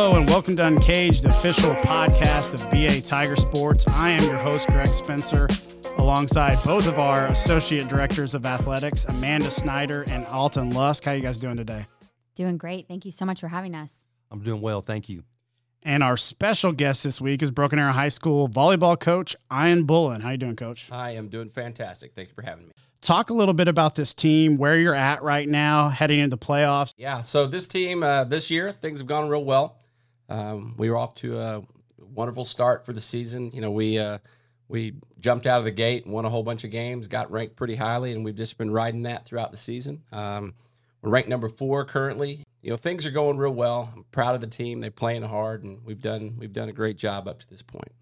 Hello and welcome to Uncaged, the official podcast of BA Tiger Sports. I am your host, Greg Spencer, alongside both of our associate directors of athletics, Amanda Snyder and Alton Lusk. How you guys doing today? Doing great. Thank you so much for having us. I'm doing well, thank you. And our special guest this week is Broken Arrow High School volleyball coach Ian Bullen. How you doing, coach? I am doing fantastic. Thank you for having me. Talk a little bit about this team, where you're at right now, heading into playoffs. Yeah, so this team uh, this year things have gone real well. Um, we were off to a wonderful start for the season. You know, we uh, we jumped out of the gate, won a whole bunch of games, got ranked pretty highly, and we've just been riding that throughout the season. Um, we're ranked number four currently. You know, things are going real well. I'm proud of the team. They're playing hard, and we've done we've done a great job up to this point.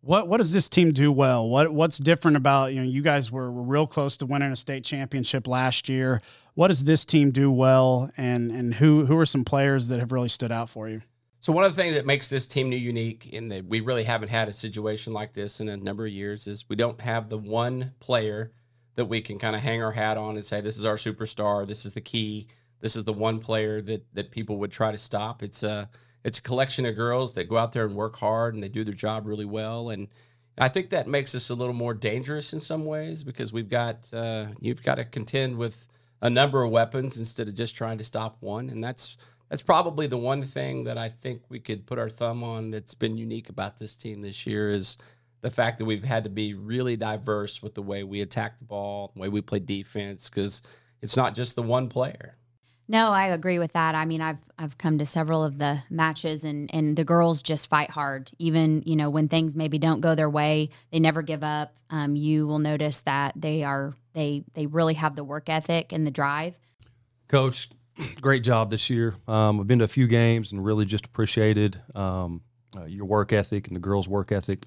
What what does this team do well? What what's different about you know you guys were, were real close to winning a state championship last year. What does this team do well, and and who who are some players that have really stood out for you? So one of the things that makes this team new unique, in that we really haven't had a situation like this in a number of years, is we don't have the one player that we can kind of hang our hat on and say this is our superstar, this is the key, this is the one player that that people would try to stop. It's a it's a collection of girls that go out there and work hard and they do their job really well. And I think that makes us a little more dangerous in some ways because we've got uh, you've got to contend with a number of weapons instead of just trying to stop one, and that's that's probably the one thing that I think we could put our thumb on that's been unique about this team this year is the fact that we've had to be really diverse with the way we attack the ball, the way we play defense, because it's not just the one player. No, I agree with that. I mean, I've I've come to several of the matches and and the girls just fight hard. Even, you know, when things maybe don't go their way, they never give up. Um, you will notice that they are they they really have the work ethic and the drive. Coach, great job this year. Um, I've been to a few games and really just appreciated um, uh, your work ethic and the girls' work ethic.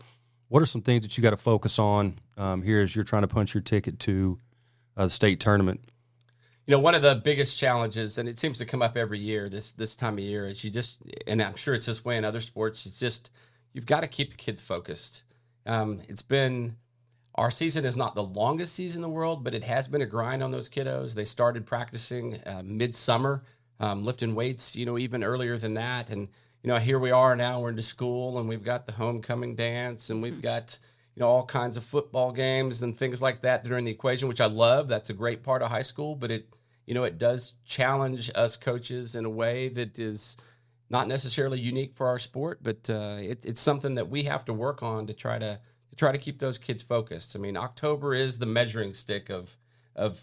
What are some things that you got to focus on um, here as you're trying to punch your ticket to uh, the state tournament? you know one of the biggest challenges and it seems to come up every year this this time of year is you just and i'm sure it's this way in other sports it's just you've got to keep the kids focused um, it's been our season is not the longest season in the world but it has been a grind on those kiddos. They started practicing uh, midsummer um, lifting weights you know even earlier than that. And you know here we are now we're into school and we've got the homecoming dance and we've got you know all kinds of football games and things like that that are in the equation which i love. That's a great part of high school but it you know, it does challenge us coaches in a way that is not necessarily unique for our sport, but uh, it, it's something that we have to work on to try to, to try to keep those kids focused. I mean, October is the measuring stick of of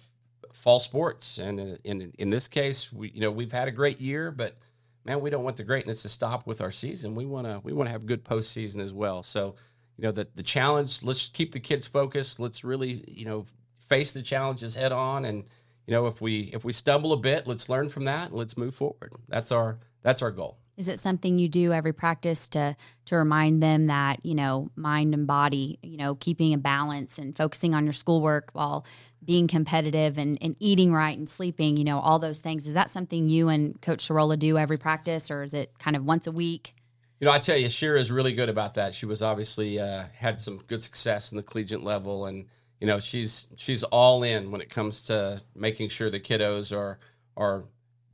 fall sports, and uh, in in this case, we you know we've had a great year, but man, we don't want the greatness to stop with our season. We want to we want to have good postseason as well. So, you know, the the challenge. Let's keep the kids focused. Let's really you know face the challenges head on and you know, if we if we stumble a bit, let's learn from that and let's move forward. That's our that's our goal. Is it something you do every practice to to remind them that you know mind and body, you know, keeping a balance and focusing on your schoolwork while being competitive and, and eating right and sleeping, you know, all those things. Is that something you and Coach Sorolla do every practice, or is it kind of once a week? You know, I tell you, Shira is really good about that. She was obviously uh, had some good success in the collegiate level and you know she's she's all in when it comes to making sure the kiddos are are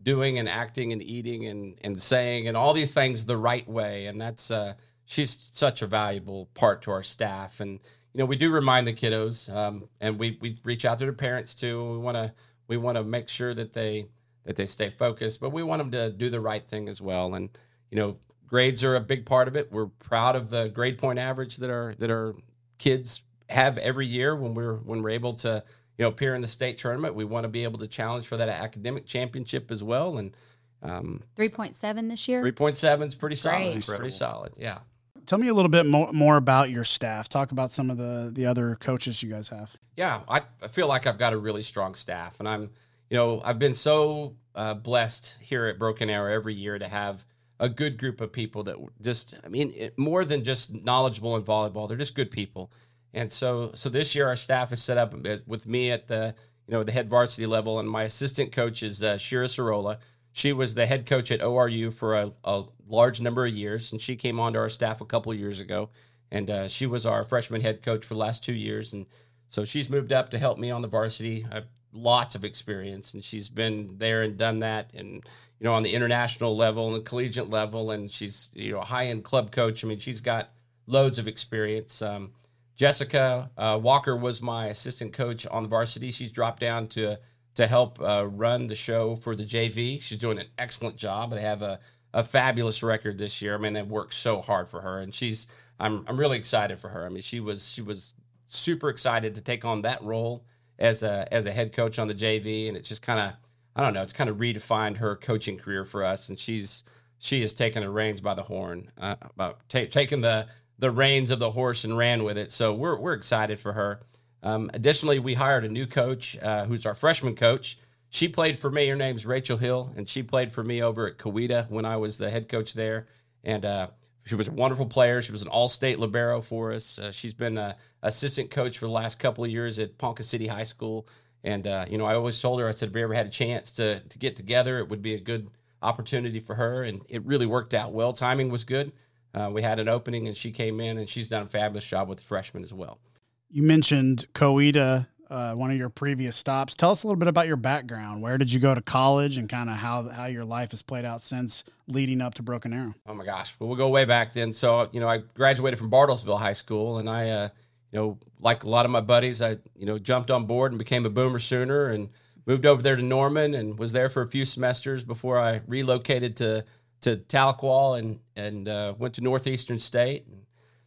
doing and acting and eating and and saying and all these things the right way. And that's uh she's such a valuable part to our staff. And you know we do remind the kiddos um, and we we reach out to their parents too. We want to we want to make sure that they that they stay focused but we want them to do the right thing as well. And you know grades are a big part of it. We're proud of the grade point average that our that our kids have every year when we're when we're able to you know appear in the state tournament. We want to be able to challenge for that academic championship as well. And um, three point seven this year. Three point seven is pretty solid. Pretty solid. Yeah. Tell me a little bit more, more about your staff. Talk about some of the the other coaches you guys have. Yeah, I, I feel like I've got a really strong staff, and I'm you know I've been so uh, blessed here at Broken Arrow every year to have a good group of people that just I mean it, more than just knowledgeable in volleyball. They're just good people and so, so this year our staff is set up with me at the, you know, the head varsity level, and my assistant coach is uh, Shira Sorolla. She was the head coach at ORU for a, a, large number of years, and she came onto our staff a couple years ago, and uh, she was our freshman head coach for the last two years, and so she's moved up to help me on the varsity. I have lots of experience, and she's been there and done that, and you know on the international level and the collegiate level, and she's you know a high end club coach. I mean, she's got loads of experience. Um, Jessica uh, Walker was my assistant coach on the varsity. She's dropped down to to help uh, run the show for the JV. She's doing an excellent job. They have a, a fabulous record this year. I mean, they've worked so hard for her, and she's I'm I'm really excited for her. I mean, she was she was super excited to take on that role as a as a head coach on the JV, and it just kind of I don't know, it's kind of redefined her coaching career for us, and she's she has taken the reins by the horn, uh, about ta- taking the the reins of the horse and ran with it. So we're we're excited for her. Um, additionally, we hired a new coach uh, who's our freshman coach. She played for me. Her name's Rachel Hill, and she played for me over at Coweta when I was the head coach there. And uh, she was a wonderful player. She was an all-state libero for us. Uh, she's been an assistant coach for the last couple of years at Ponca City High School. And uh, you know, I always told her, I said, if we ever had a chance to to get together, it would be a good opportunity for her. And it really worked out well. Timing was good. Uh, we had an opening, and she came in, and she's done a fabulous job with the freshmen as well. You mentioned Coweta, uh, one of your previous stops. Tell us a little bit about your background. Where did you go to college, and kind of how how your life has played out since leading up to Broken Arrow? Oh my gosh, well we'll go way back then. So you know, I graduated from Bartlesville High School, and I, uh, you know, like a lot of my buddies, I you know jumped on board and became a Boomer Sooner, and moved over there to Norman, and was there for a few semesters before I relocated to to Tahlequah and and uh, went to Northeastern State.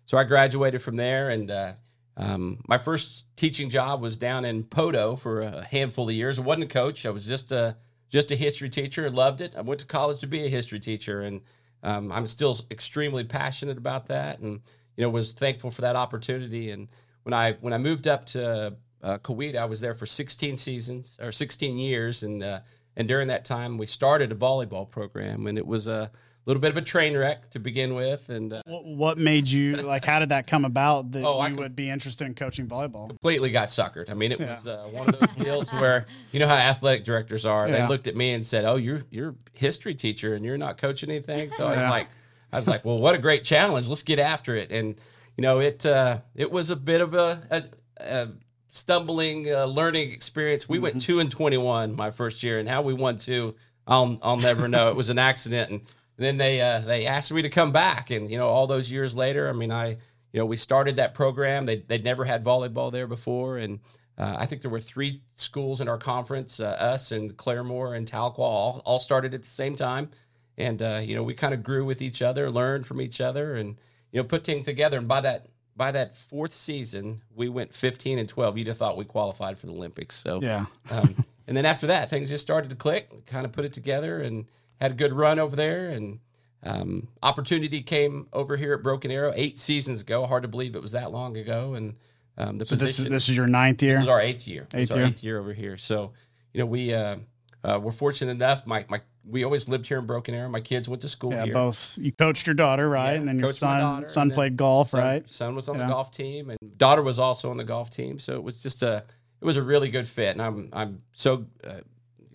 So I graduated from there, and uh, um, my first teaching job was down in Poteau for a handful of years. I wasn't a coach; I was just a just a history teacher. Loved it. I went to college to be a history teacher, and um, I'm still extremely passionate about that, and you know was thankful for that opportunity. And when I when I moved up to uh, Coweta, I was there for 16 seasons or 16 years, and uh, and during that time, we started a volleyball program, and it was a little bit of a train wreck to begin with. And uh, what made you like? How did that come about that Oh, I you can- would be interested in coaching volleyball? completely got suckered. I mean, it Yeah. was uh, one of those deals where you know how athletic directors are. Yeah. They looked at me and said, "Oh, you're you're history teacher and you're not coaching anything." So I was like, I was like, "Well, what a great challenge! Let's get after it." And you know, it uh, it was a bit of a, a, a stumbling uh, learning experience. We went two and twenty one my first year, and how we won two, I'll I'll never know. It was an accident, and then they uh, they asked me to come back, and you know, all those years later, I mean, I you know, we started that program. They they'd never had volleyball there before, and uh, I think there were three schools in our conference, uh, us and Claremore and Tahlequah, all all started at the same time, and uh, you know, we kind of grew with each other, learned from each other, and you know, put things together. And by that by that fourth season, we went 15 and 12. You'd have thought we qualified for the Olympics. So Yeah. um, and then after that, things just started to click. Kind of put it together and had a good run over there. And um, opportunity came over here at Broken Arrow eight seasons ago. Hard to believe it was that long ago. And um, the So this position is this is your ninth year. this is our eighth year. This Eighth year. eighth year over here. So you know we uh, uh, we're fortunate enough. My my we always lived here in Broken Arrow. My kids went to school yeah, here. both. You coached your daughter, right? Yeah, and then your son daughter, son played golf, son, right? Son was on Yeah. the golf team, and daughter was also on the golf team. So it was just a it was a really good fit, and I'm I'm so uh,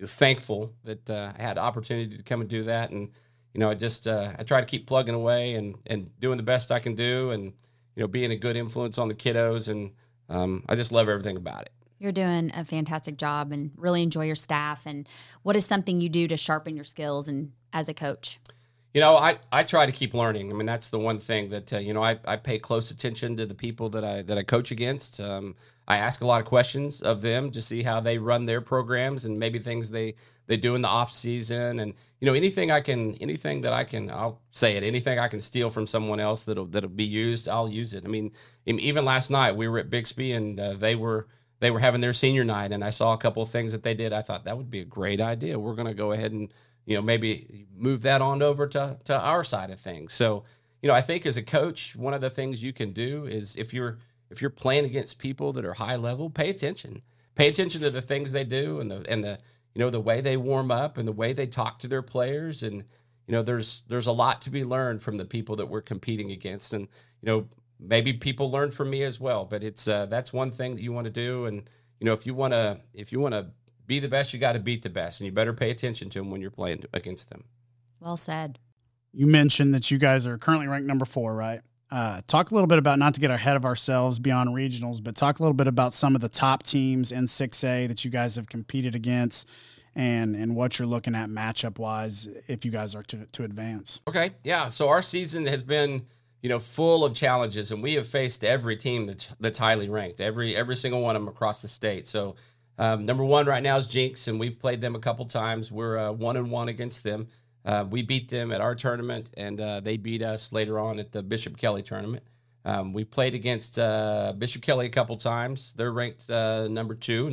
thankful that uh, I had the opportunity to come and do that. And you know, I just uh, I try to keep plugging away and and doing the best I can do, and you know, being a good influence on the kiddos, and um, I just love everything about it. You're doing a fantastic job and really enjoy your staff. And what is something you do to sharpen your skills and as a coach? You know, I, I try to keep learning. I mean, that's the one thing that uh, you know I, I pay close attention to the people that I that I coach against. Um, I ask a lot of questions of them to see how they run their programs and maybe things they they do in the off season and you know anything I can anything that I can I'll say it anything I can steal from someone else that'll that'll be used I'll use it. I mean, even last night we were at Bixby and uh, they were they were having their senior night and I saw a couple of things that they did. I thought that would be a great idea. We're going to go ahead and you know maybe move that on over to to our side of things. So you know I think as a coach, one of the things you can do is if you're if you're playing against people that are high level, pay attention. Pay attention to the things they do and the and the you know the way they warm up and the way they talk to their players and you know there's there's a lot to be learned from the people that we're competing against and you know maybe people learn from me as well but it's uh, that's one thing that you want to do and you know if you want to if you want to be the best you got to beat the best and you better pay attention to them when you're playing against them Well said. You mentioned that you guys are currently ranked number four, right? uh, talk a little bit about not to get ahead of ourselves beyond regionals, but talk a little bit about some of the top teams in 6A that you guys have competed against and and what you're looking at matchup wise if you guys are to, to advance. Okay, yeah. So our season has been you know full of challenges, and we have faced every team that's, that's highly ranked, every every single one of them across the state. So um, number one right now is Jenks, and we've played them a couple times. We're uh, one and one against them. Uh, we beat them at our tournament, and uh, they beat us later on at the Bishop Kelley tournament. Um, we played against uh, Bishop Kelley a couple times. They're ranked uh, number two,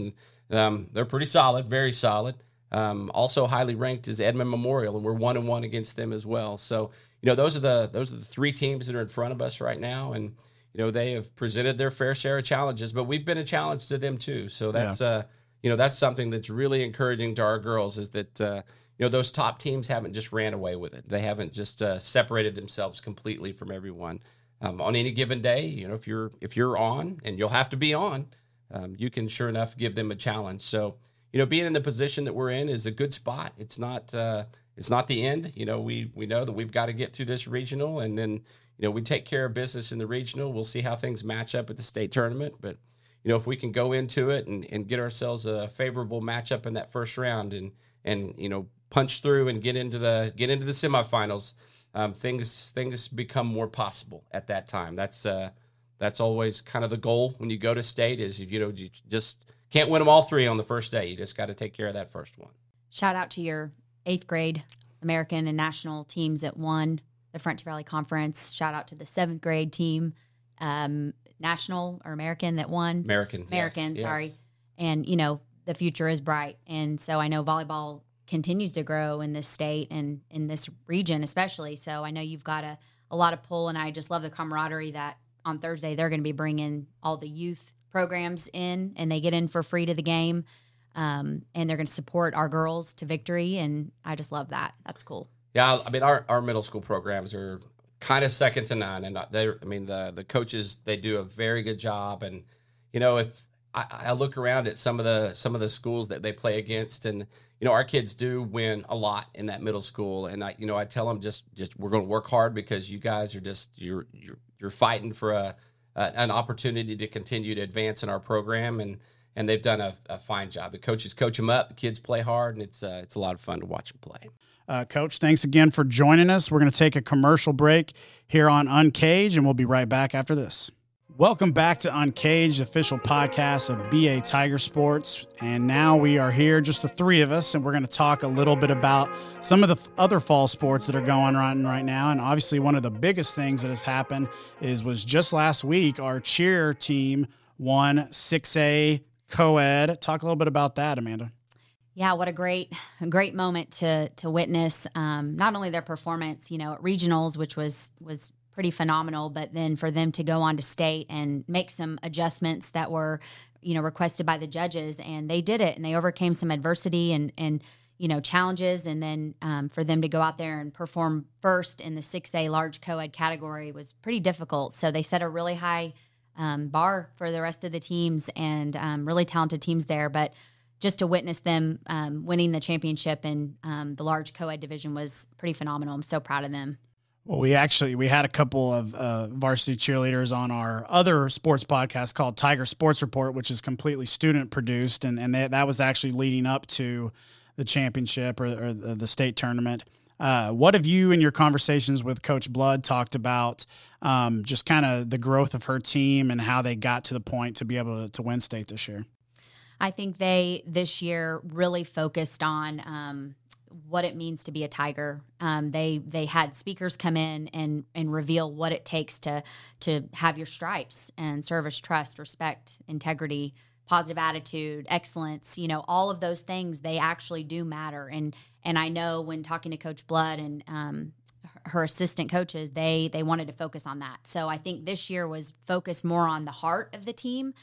and um, they're pretty solid, very solid. Um, also highly ranked is Edmond Memorial, and we're one and one against them as well. So you know those are the those are the three teams that are in front of us right now, and you know they have presented their fair share of challenges, but we've been a challenge to them too. So that's yeah. uh, you know that's something that's really encouraging to our girls is that uh, you know those top teams haven't just ran away with it. They haven't just uh, separated themselves completely from everyone. Um, on any given day, you know if you're if you're on and you'll have to be on, um, you can sure enough give them a challenge. So you know being in the position that we're in is a good spot. It's not uh, it's not the end. You know we we know that we've got to get through this regional and then you know, we take care of business in the regional. We'll see how things match up at the state tournament. But, you know, if we can go into it and, and get ourselves a favorable matchup in that first round and, and, you know, punch through and get into the, get into the semifinals, um, things, things become more possible at that time. That's, uh, that's always kind of the goal when you go to state is, you know, you just can't win them all three on the first day. You just got to take care of that first one. Shout out to your eighth grade American and national teams that won the Frontier Valley Conference. Shout out to the seventh grade team, um, national or American that won. American. American, yes, sorry. Yes. And, you know, the future is bright. And so I know volleyball continues to grow in this state and in this region, especially. So I know you've got a, a lot of pull, and I just love the camaraderie that on Thursday they're going to be bringing all the youth programs in and they get in for free to the game. Um, and they're going to support our girls to victory. And I just love that. That's cool. Yeah, I mean our, our middle school programs are kind of second to none, and they I mean the the coaches they do a very good job, and you know if I, I, look around at some of the some of the schools that they play against, and you know our kids do win a lot in that middle school, and I you know I tell them just just we're going to work hard because you guys are just you're you're you're fighting for a, a an opportunity to continue to advance in our program and and they've done a, a, fine job. The coaches coach them up, the kids play hard, and it's uh, it's a lot of fun to watch them play. Uh, Coach, thanks again for joining us. We're going to take a commercial break here on Uncaged, and we'll be right back after this. Welcome back to Uncaged, official podcast of BA Tiger Sports. And now we are here, just the three of us, and we're going to talk a little bit about some of the other fall sports that are going on right now. And obviously, one of the biggest things that has happened is was just last week our cheer team won 6A co-ed. Talk a little bit about that, Amanda. Yeah, what a great, great moment to to witness. Um, not only their performance, you know, at regionals, which was was pretty phenomenal, but then for them to go on to state and make some adjustments that were, you know, requested by the judges, and they did it, and they overcame some adversity and and you know challenges, and then um, for them to go out there and perform first in the six A large co-ed category was pretty difficult. So they set a really high um, bar for the rest of the teams, and um, really talented teams there, but just to witness them um, winning the championship in um, the large co-ed division was pretty phenomenal. I'm so proud of them. Well, we actually we had a couple of uh, varsity cheerleaders on our other sports podcast called Tiger Sports Report, which is completely student produced, and and they, that was actually leading up to the championship or, or the, the, state tournament. Uh, what have you in your conversations with Coach Blood talked about? Um, just kind of the growth of her team and how they got to the point to be able to, to win state this year. I think they this year really focused on um, what it means to be a tiger. Um, they they had speakers come in and and reveal what it takes to to have your stripes and service, trust, respect, integrity, positive attitude, excellence. You know, all of those things they actually do matter. And and I know when talking to Coach Blood and um, her assistant coaches they they wanted to focus on that so i think this year was focused more on the heart of the team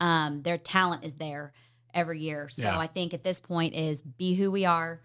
um, their talent is there every year. So yeah. I think at this point is be who we are,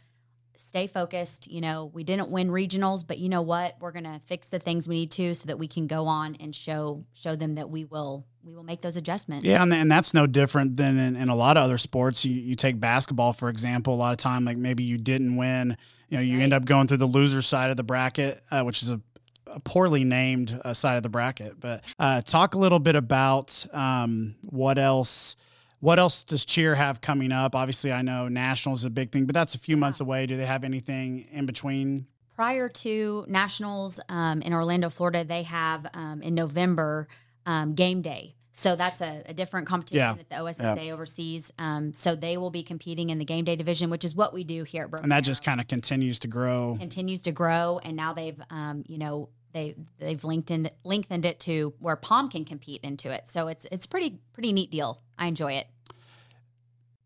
stay focused. You know, we didn't win regionals, but you know what? We're gonna fix the things we need to so that we can go on and show show them that we will we will make those adjustments. Yeah, and, and that's no different than in, in a lot of other sports. You, you take basketball for example. A lot of time, like maybe you didn't win. You know, you right. end up going through the loser side of the bracket, uh, which is a a poorly named uh, side of the bracket. But uh, talk a little bit about um, what else. What else does cheer have coming up? Obviously, I know nationals is a big thing, but that's a few months away. Do they have anything in between? Prior to nationals um, in Orlando, Florida, they have um, in November um, game day. So that's a, a different competition Yeah. that the OSSA oversees. Um, so they will be competing in the game day division, which is what we do here at Broken And that just kind of continues to grow. continues to grow. And now they've, um, you know, they they've lengthened lengthened it to where Pom can compete into it. So it's it's pretty pretty neat deal. I enjoy it.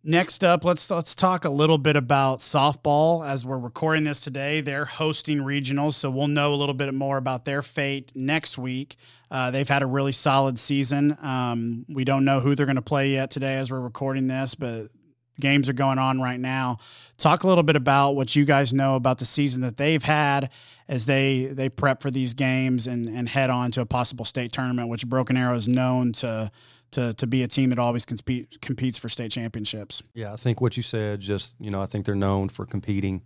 Next up, let's let's talk a little bit about softball. As we're recording this today, they're hosting regionals, so we'll know a little bit more about their fate next week. Uh, they've had a really solid season. Um, we don't know who they're going to play yet today as we're recording this, but games are going on right now. Talk a little bit about what you guys know about the season that they've had as they they prep for these games and and head on to a possible state tournament, which Broken Arrow is known to to to be a team that always compete, competes for state championships. Yeah, I think what you said, just, you know, I think they're known for competing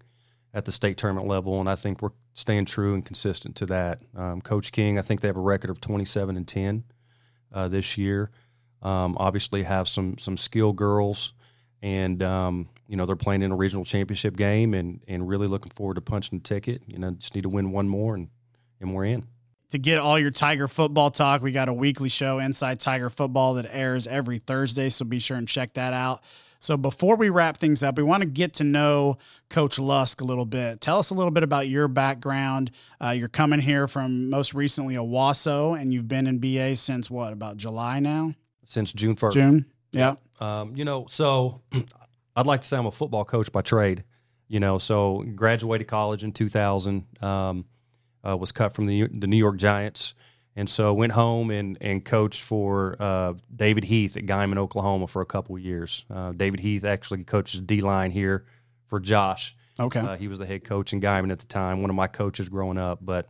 at the state tournament level, and I think we're staying true and consistent to that. Um, Coach King, I think they have a record of 27 and 10 uh, this year. Um, obviously, have some some skill girls, and um, you know they're playing in a regional championship game, and and really looking forward to punching the ticket. You know, just need to win one more, and and we're in. to get all your Tiger football talk, we got a weekly show, Inside Tiger Football, that airs every Thursday. So be sure and check that out. So before we wrap things up, we want to get to know Coach Lusk a little bit. Tell us a little bit about your background. Uh, you're coming here from most recently Owasso, and you've been in BA since what, about July now? Since June first, June? Yeah. Um, you know, so I'd like to say I'm a football coach by trade. You know, so graduated college in 2000, um, uh, was cut from the the New York Giants, and so went home and and coached for uh, David Heath at Guymon, Oklahoma, for a couple of years. Uh, David Heath actually coaches D line here for Josh. Okay. Uh, he was the head coach in Guymon at the time, one of my coaches growing up. But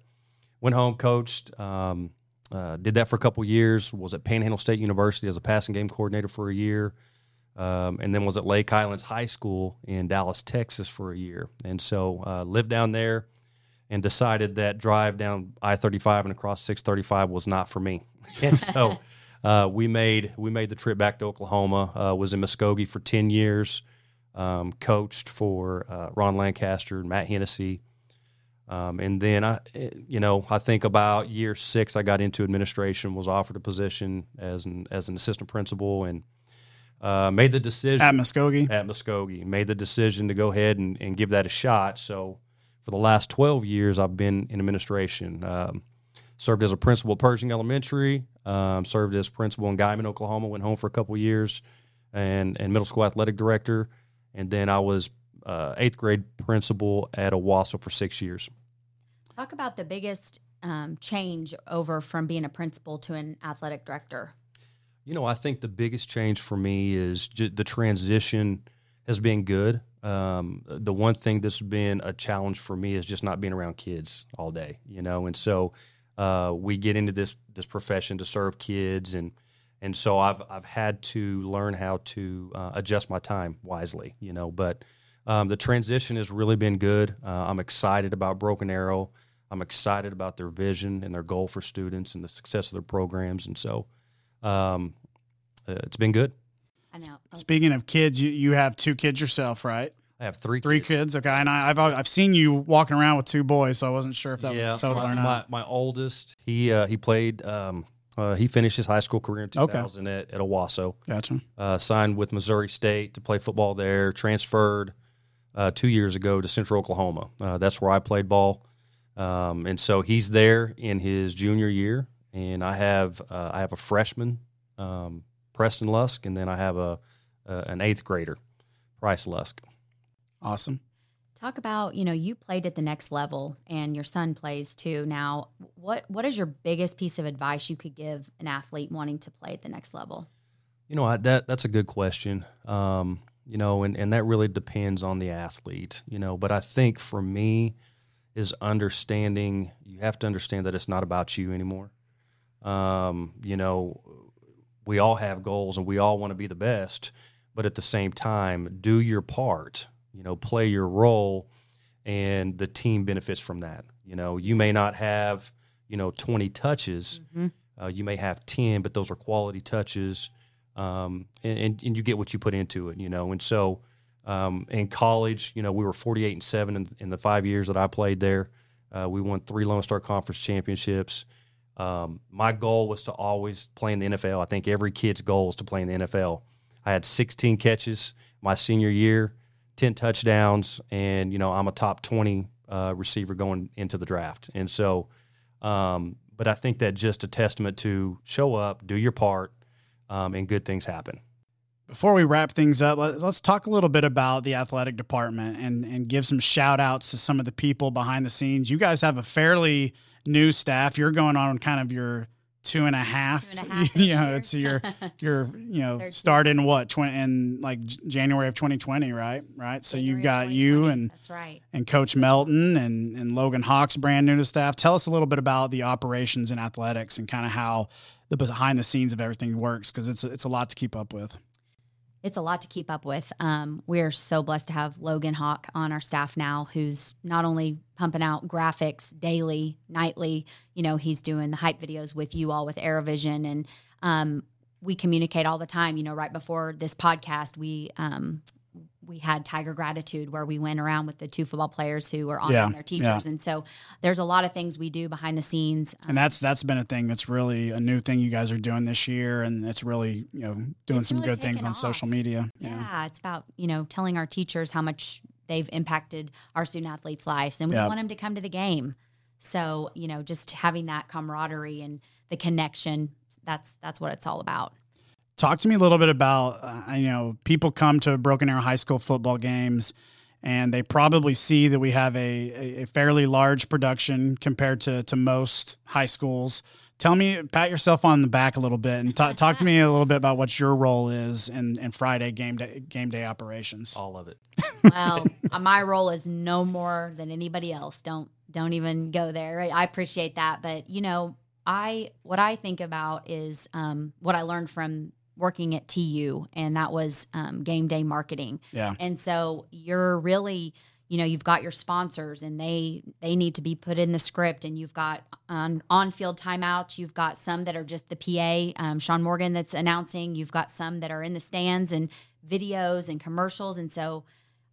went home, coached, um, uh, did that for a couple years. Was at Panhandle State University as a passing game coordinator for a year, um, and then was at Lake Highlands High School in Dallas, Texas for a year. And so uh, lived down there, and decided that drive down I thirty five and across six thirty five was not for me. And so. Uh, we made we made the trip back to Oklahoma. Uh, was in Muskogee for ten years um, coached for uh, Ron Lancaster and Matt Hennessy. Um, and then I, eh, you know, I think about year six, I got into administration, was offered a position as an as an assistant principal, and uh, made the decision At Muskogee. at Muskogee. Made the decision to go ahead and, and give that a shot. So for the last 12 years, I've been in administration. Um, served as a principal at Pershing Elementary, um, served as principal in Guymon, Oklahoma, went home for a couple years, and, and middle school athletic director. And then I was uh, eighth grade principal at Owasso for six years. Talk about the biggest um, change over from being a principal to an athletic director. You know, I think the biggest change for me is ju- the transition has been good. Um, the one thing that's been a challenge for me is just not being around kids all day, you know, and so uh, we get into this this profession to serve kids, and and so I've I've had to learn how to uh, adjust my time wisely, you know. But um, the transition has really been good. Uh, I'm excited about Broken Arrow. I'm excited about their vision and their goal for students and the success of their programs, and so um, uh, it's been good. I know. Speaking of kids, you, you have two kids yourself, right? I have three Three kids. kids. Okay. And I, I've I've seen you walking around with two boys, so I wasn't sure if that yeah, was total my, or not. my my oldest, he uh, he played. Um, uh, he finished his high school career in Okay. 2000 at, at Owasso. Gotcha. Uh, signed with Missouri State to play football there. Transferred uh, two years ago to Central Oklahoma. Uh, that's where I played ball. Um, and so he's there in his junior year, and I have uh, I have a freshman, um, Preston Lusk, and then I have a, a an eighth grader, Price Lusk. Awesome. Talk about, you know, you played at the next level and your son plays too. Now, what what is your biggest piece of advice you could give an athlete wanting to play at the next level? You know, I, that that's a good question. Um, you know, and, and that really depends on the athlete, you know, but I think for me is understanding you have to understand that it's not about you anymore. Um, you know, we all have goals and we all want to be the best, but at the same time, do your part, you know, play your role and the team benefits from that. You know, you may not have you know, 20 touches. Mhm. Uh, you may have 10, but those are quality touches. Um, and, and, you get what you put into it, you know. And so um, in college, you know, we were 48 and 7 in, in the five years that I played there. Uh, we won three Lone Star Conference championships. Um, my goal was to always play in the NFL. I think every kid's goal is to play in the NFL. I had 16 catches my senior year, 10 touchdowns, and you know I'm a top 20 uh, receiver going into the draft. And so, um, but I think that just a testament to show up, do your part, um, and good things happen. Before we wrap things up, let- let's talk a little bit about the athletic department and, and give some shout outs to some of the people behind the scenes. You guys have a fairly new staff. You're going on kind of your two and a half. Two and a half you know, year. it's your your you know Third started in what twenty in like January of 2020, right? Right. So you've got you and that's right. and Coach Melton and and Logan Hawks brand new to staff. Tell us a little bit about the operations in athletics and kind of how the behind the scenes of everything works because it's it's a lot to keep up with. It's a lot to keep up with. Um, we're so blessed to have Logan Hawk on our staff now, who's not only pumping out graphics daily, nightly, you know, he's doing the hype videos with you all with Aerovision. And um, we communicate all the time. You know, right before this podcast, we, um, we had Tiger Gratitude where we went around with the two football players who were honoring Yeah, their teachers. And so there's a lot of things we do behind the scenes. Um, and that's that's been a thing that's really a new thing you guys are doing this year, and it's really you know doing some really good things on off. social media. Yeah. it's about, you know, telling our teachers how much they've impacted our student athletes' lives and we Yeah. want them to come to the game. So, you know, just having that camaraderie and the connection, that's that's what it's all about. Talk to me a little bit about uh, you know people come to Broken Arrow High School football games, and they probably see that we have a, a, a fairly large production compared to to most high schools. Tell me, pat yourself on the back a little bit, and ta- talk to me a little bit about what your role is in, in Friday game day game day operations. All of it. Well, uh, my role is no more than anybody else. Don't don't even go there. I appreciate that, but you know, I what I think about is um, what I learned from working at TU, and that was um, game day marketing. Yeah, And so you're really, you know, you've got your sponsors and they they need to be put in the script and you've got on on field timeouts, you've got some that are just the PA, um, Sean Morgan that's announcing, you've got some that are in the stands and videos and commercials. And so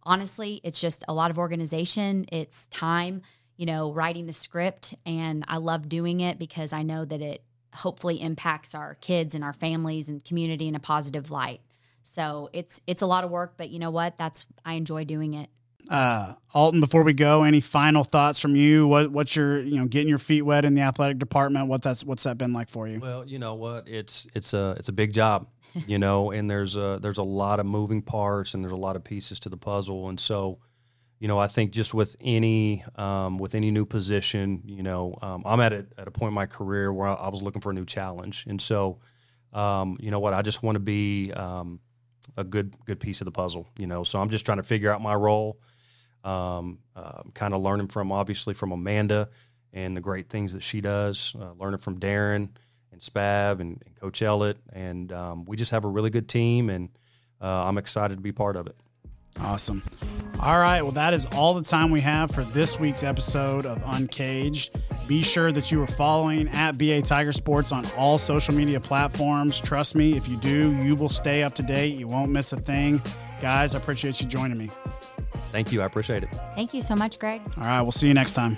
honestly, it's just a lot of organization, it's time, you know, writing the script and I love doing it because I know that it hopefully impacts our kids and our families and community in a positive light. So it's it's a lot of work, but you know what? That's I enjoy doing it. uh, Alton. Before we go, any final thoughts from you? What what's your you know getting your feet wet in the athletic department? What that's what's that been like for you? Well, you know what? It's it's a it's a big job, you know, and there's a there's a lot of moving parts and there's a lot of pieces to the puzzle, and so, you know, I think just with any um, with any new position, you know, um, I'm at a, at a point in my career where I, I was looking for a new challenge, and so, um, you know what? I just want to be um, a good good piece of the puzzle, you know. So I'm just trying to figure out my role, um, uh, kind of learning from obviously from Amanda and the great things that she does, uh, learning from Darren and Spav and, and Coach Ellett, and um, we just have a really good team, and uh, I'm excited to be part of it. Awesome. All right. Well, that is all the time we have for this week's episode of Uncaged. Be sure that you are following at BA Tiger Sports on all social media platforms. Trust me, if you do, you will stay up to date. You won't miss a thing. Guys, I appreciate you joining me. Thank you. I appreciate it. Thank you so much, Greg. All right. We'll see you next time.